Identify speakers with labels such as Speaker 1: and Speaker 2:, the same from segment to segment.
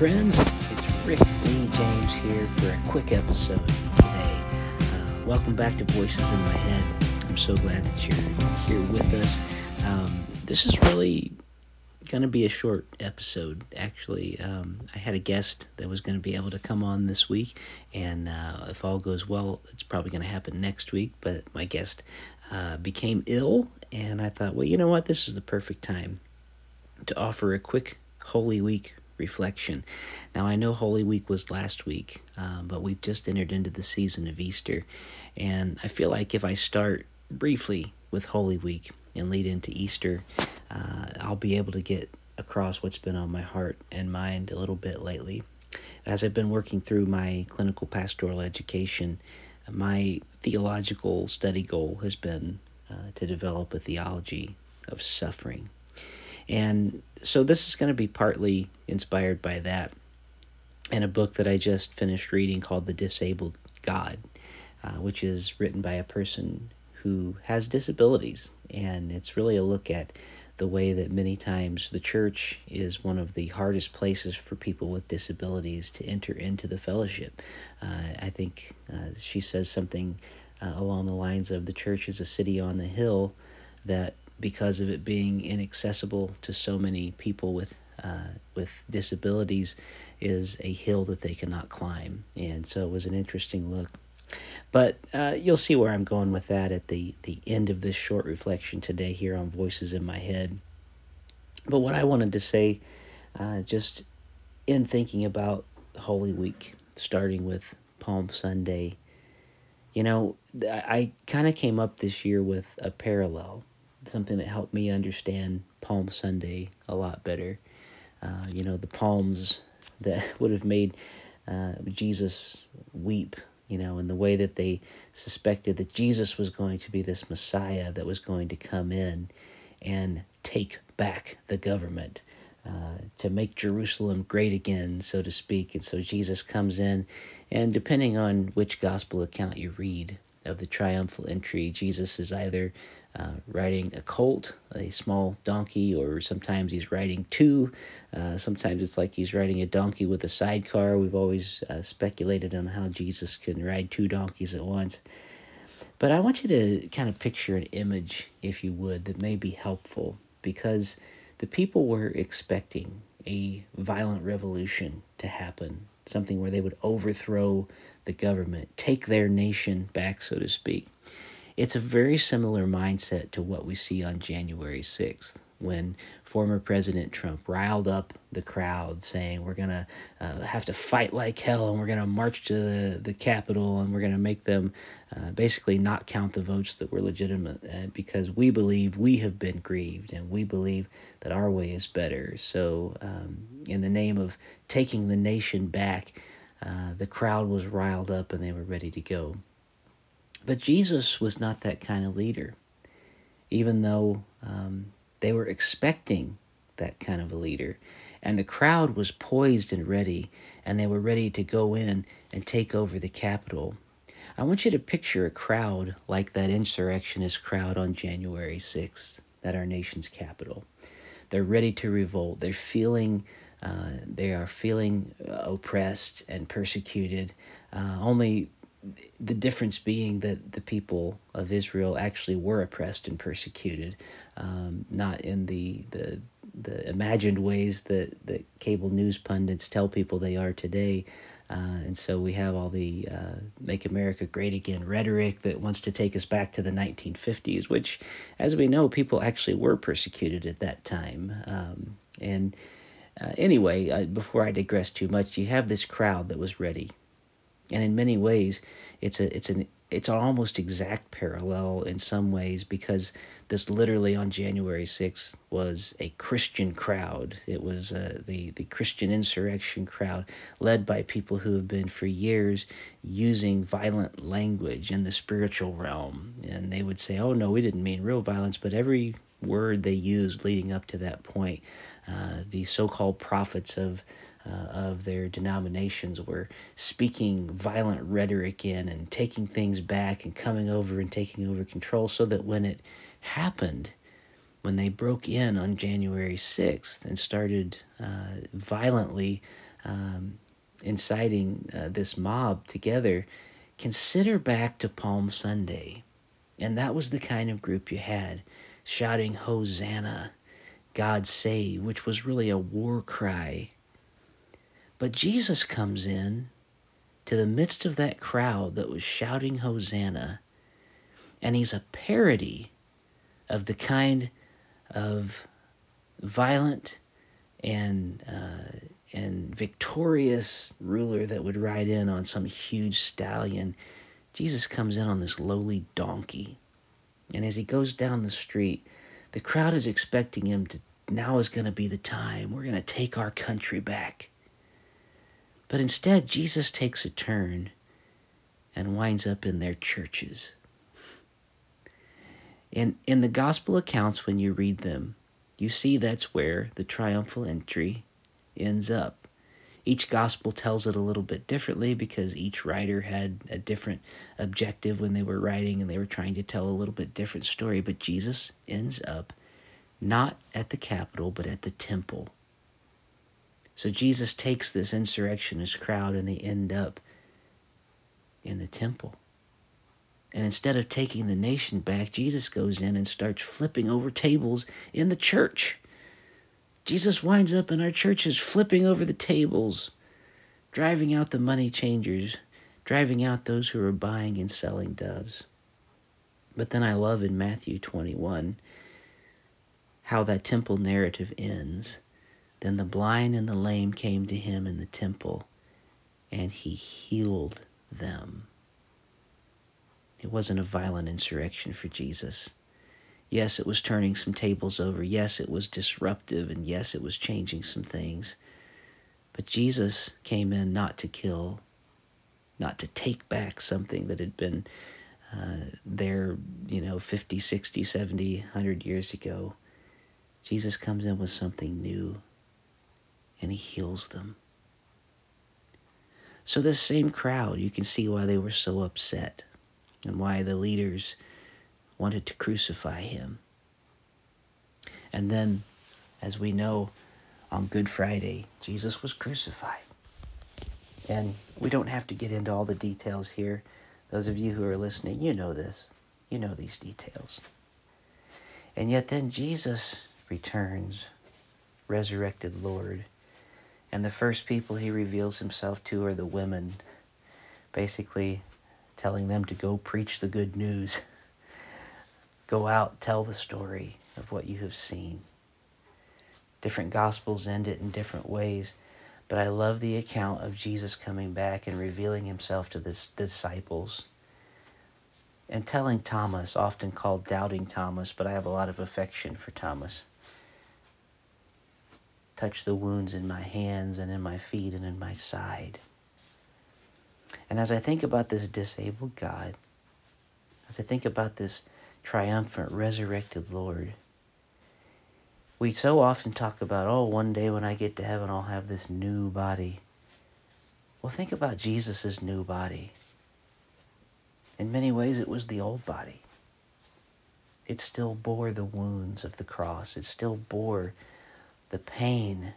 Speaker 1: friends. It's Rick Lee James here for a quick episode today. Uh, welcome back to Voices in My Head. I'm so glad that you're here with us. Um, this is really going to be a short episode, actually. Um, I had a guest that was going to be able to come on this week, and uh, if all goes well, it's probably going to happen next week. But my guest uh, became ill, and I thought, well, you know what? This is the perfect time to offer a quick Holy Week reflection. Now, I know Holy Week was last week, um, but we've just entered into the season of Easter. And I feel like if I start briefly with Holy Week and lead into Easter, uh, I'll be able to get across what's been on my heart and mind a little bit lately. As I've been working through my clinical pastoral education, my theological study goal has been uh, to develop a theology of suffering. And so this is going to be partly inspired by that and a book that I just finished reading called The Disabled God, uh, which is written by a person who has disabilities. And it's really a look at the way that many times the church is one of the hardest places for people with disabilities to enter into the fellowship. Uh, I think uh, she says something uh, along the lines of the church is a city on the hill that because of it being inaccessible to so many people with uh, with disabilities is a hill that they cannot climb. And so it was an interesting look. But uh, you'll see where I'm going with that at the, the end of this short reflection today here on Voices in My Head. But what I wanted to say, uh, just in thinking about Holy Week, starting with Palm Sunday, you know, I, I kind of came up this year with a parallel something that helped me understand Palm Sunday a lot better. Uh, you know, the palms that would have made uh, Jesus weep, you know, in the way that they suspected that Jesus was going to be this Messiah that was going to come in and take back the government. Uh, to make Jerusalem great again, so to speak. And so Jesus comes in, and depending on which gospel account you read of the triumphal entry, Jesus is either uh, riding a colt, a small donkey, or sometimes he's riding two. Uh, sometimes it's like he's riding a donkey with a sidecar. We've always uh, speculated on how Jesus can ride two donkeys at once. But I want you to kind of picture an image, if you would, that may be helpful because the people were expecting a violent revolution to happen, something where they would overthrow the government, take their nation back, so to speak. It's a very similar mindset to what we see on January 6th when former President Trump riled up the crowd saying, We're going to uh, have to fight like hell and we're going to march to the, the Capitol and we're going to make them uh, basically not count the votes that were legitimate uh, because we believe we have been grieved and we believe that our way is better. So, um, in the name of taking the nation back, uh, the crowd was riled up and they were ready to go. But Jesus was not that kind of leader, even though um, they were expecting that kind of a leader. And the crowd was poised and ready, and they were ready to go in and take over the Capitol. I want you to picture a crowd like that insurrectionist crowd on January 6th at our nation's capital. They're ready to revolt. They're feeling, uh, they are feeling oppressed and persecuted. Uh, only the difference being that the people of Israel actually were oppressed and persecuted, um, not in the, the the imagined ways that, that cable news pundits tell people they are today. Uh, and so we have all the uh, Make America Great Again rhetoric that wants to take us back to the 1950s, which, as we know, people actually were persecuted at that time. Um, and uh, anyway, before I digress too much, you have this crowd that was ready and in many ways it's a it's an it's an almost exact parallel in some ways because this literally on January 6th was a Christian crowd. It was uh, the, the Christian insurrection crowd led by people who have been for years using violent language in the spiritual realm. And they would say, oh, no, we didn't mean real violence, but every word they used leading up to that point, uh, the so called prophets of uh, of their denominations were speaking violent rhetoric in and taking things back and coming over and taking over control so that when it happened, when they broke in on January 6th and started uh, violently um, inciting uh, this mob together, consider back to Palm Sunday. And that was the kind of group you had shouting, Hosanna, God save, which was really a war cry. But Jesus comes in to the midst of that crowd that was shouting Hosanna, and he's a parody of the kind of violent and uh, and victorious ruler that would ride in on some huge stallion. Jesus comes in on this lowly donkey. And as he goes down the street, the crowd is expecting him to now is going to be the time. We're going to take our country back. But instead, Jesus takes a turn and winds up in their churches. In, in the gospel accounts, when you read them, you see that's where the triumphal entry ends up. Each gospel tells it a little bit differently because each writer had a different objective when they were writing and they were trying to tell a little bit different story. But Jesus ends up not at the capital, but at the temple. So Jesus takes this insurrectionist crowd and they end up in the temple. And instead of taking the nation back, Jesus goes in and starts flipping over tables in the church. Jesus winds up in our churches flipping over the tables, driving out the money changers, driving out those who are buying and selling doves. But then I love in Matthew 21 how that temple narrative ends. Then the blind and the lame came to him in the temple, and he healed them. It wasn't a violent insurrection for Jesus. Yes, it was turning some tables over. Yes, it was disruptive. And yes, it was changing some things. But Jesus came in not to kill, not to take back something that had been uh, there, you know, 50, 60, 70, 100 years ago. Jesus comes in with something new and he heals them. So, this same crowd, you can see why they were so upset and why the leaders wanted to crucify him. And then, as we know, on Good Friday, Jesus was crucified. And we don't have to get into all the details here. Those of you who are listening, you know this. You know these details. And yet, then Jesus returns, resurrected Lord. And the first people he reveals himself to are the women, basically telling them to go preach the good news. go out, tell the story of what you have seen. Different gospels end it in different ways, but I love the account of Jesus coming back and revealing himself to the disciples and telling Thomas, often called Doubting Thomas, but I have a lot of affection for Thomas. Touch the wounds in my hands and in my feet and in my side. And as I think about this disabled God, as I think about this triumphant, resurrected Lord, we so often talk about, oh, one day when I get to heaven, I'll have this new body. Well, think about Jesus' new body. In many ways, it was the old body. It still bore the wounds of the cross, it still bore the pain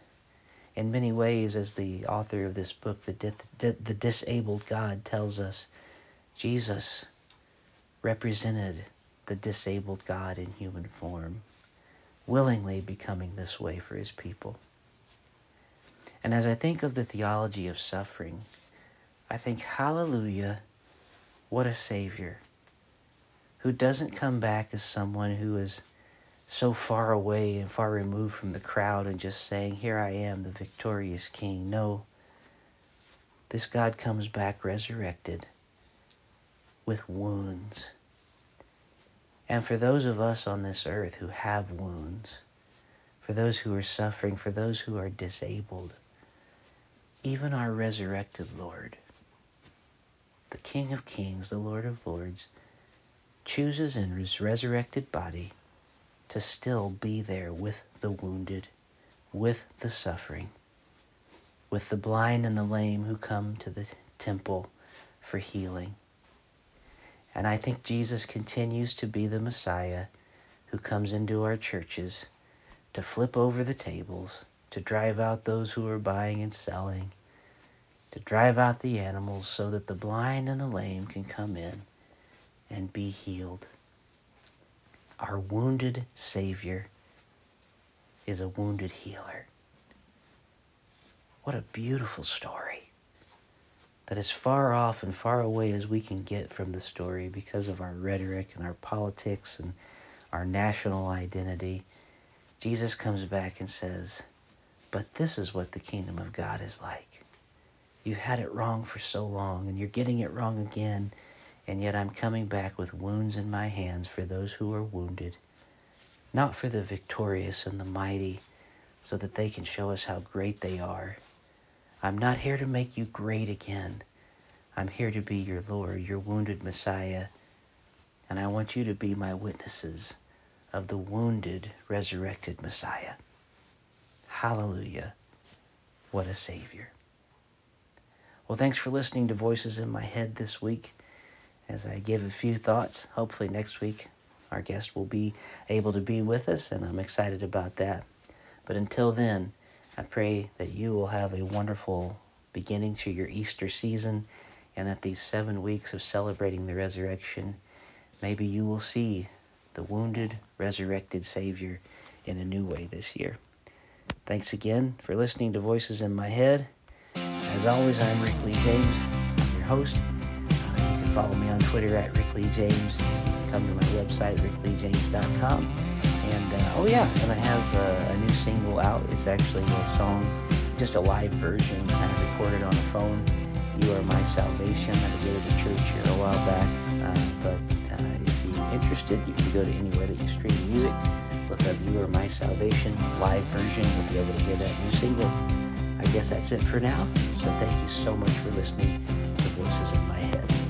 Speaker 1: in many ways, as the author of this book, the, di- the disabled God, tells us, Jesus represented the disabled God in human form, willingly becoming this way for his people. And as I think of the theology of suffering, I think, hallelujah, what a Savior who doesn't come back as someone who is so far away and far removed from the crowd and just saying, Here I am, the victorious King. No, this God comes back resurrected with wounds. And for those of us on this earth who have wounds, for those who are suffering, for those who are disabled, even our resurrected Lord, the King of Kings, the Lord of Lords, chooses in his resurrected body to still be there with the wounded, with the suffering, with the blind and the lame who come to the temple for healing. And I think Jesus continues to be the Messiah who comes into our churches to flip over the tables, to drive out those who are buying and selling, to drive out the animals so that the blind and the lame can come in and be healed. Our wounded Savior is a wounded healer. What a beautiful story. That as far off and far away as we can get from the story because of our rhetoric and our politics and our national identity, Jesus comes back and says, But this is what the kingdom of God is like. You've had it wrong for so long, and you're getting it wrong again, and yet I'm coming back with wounds in my hands for those who are wounded, not for the victorious and the mighty, so that they can show us how great they are. I'm not here to make you great again. I'm here to be your Lord, your wounded Messiah, and I want you to be my witnesses of the wounded, resurrected Messiah. Hallelujah. What a Savior. Well, thanks for listening to Voices in My Head this week as I give a few thoughts. Hopefully, next week our guest will be able to be with us, and I'm excited about that. But until then, I pray that you will have a wonderful beginning to your Easter season and that these seven weeks of celebrating the resurrection, maybe you will see the wounded, resurrected Savior in a new way this year. Thanks again for listening to Voices in My Head. As always, I'm Rick Lee James, your host. Follow me on Twitter at Rick Lee James. Come to my website, rickleejames.com. And uh, oh, yeah, and I have uh, a new single out. It's actually a song, just a live version, kind of recorded on a phone. You Are My Salvation. I did it at church here a while back. Uh, but uh, if you're interested, you can go to anywhere that you stream music. Look up You Are My Salvation live version. You'll be able to hear that new single. I guess that's it for now. So thank you so much for listening to Voices in My Head.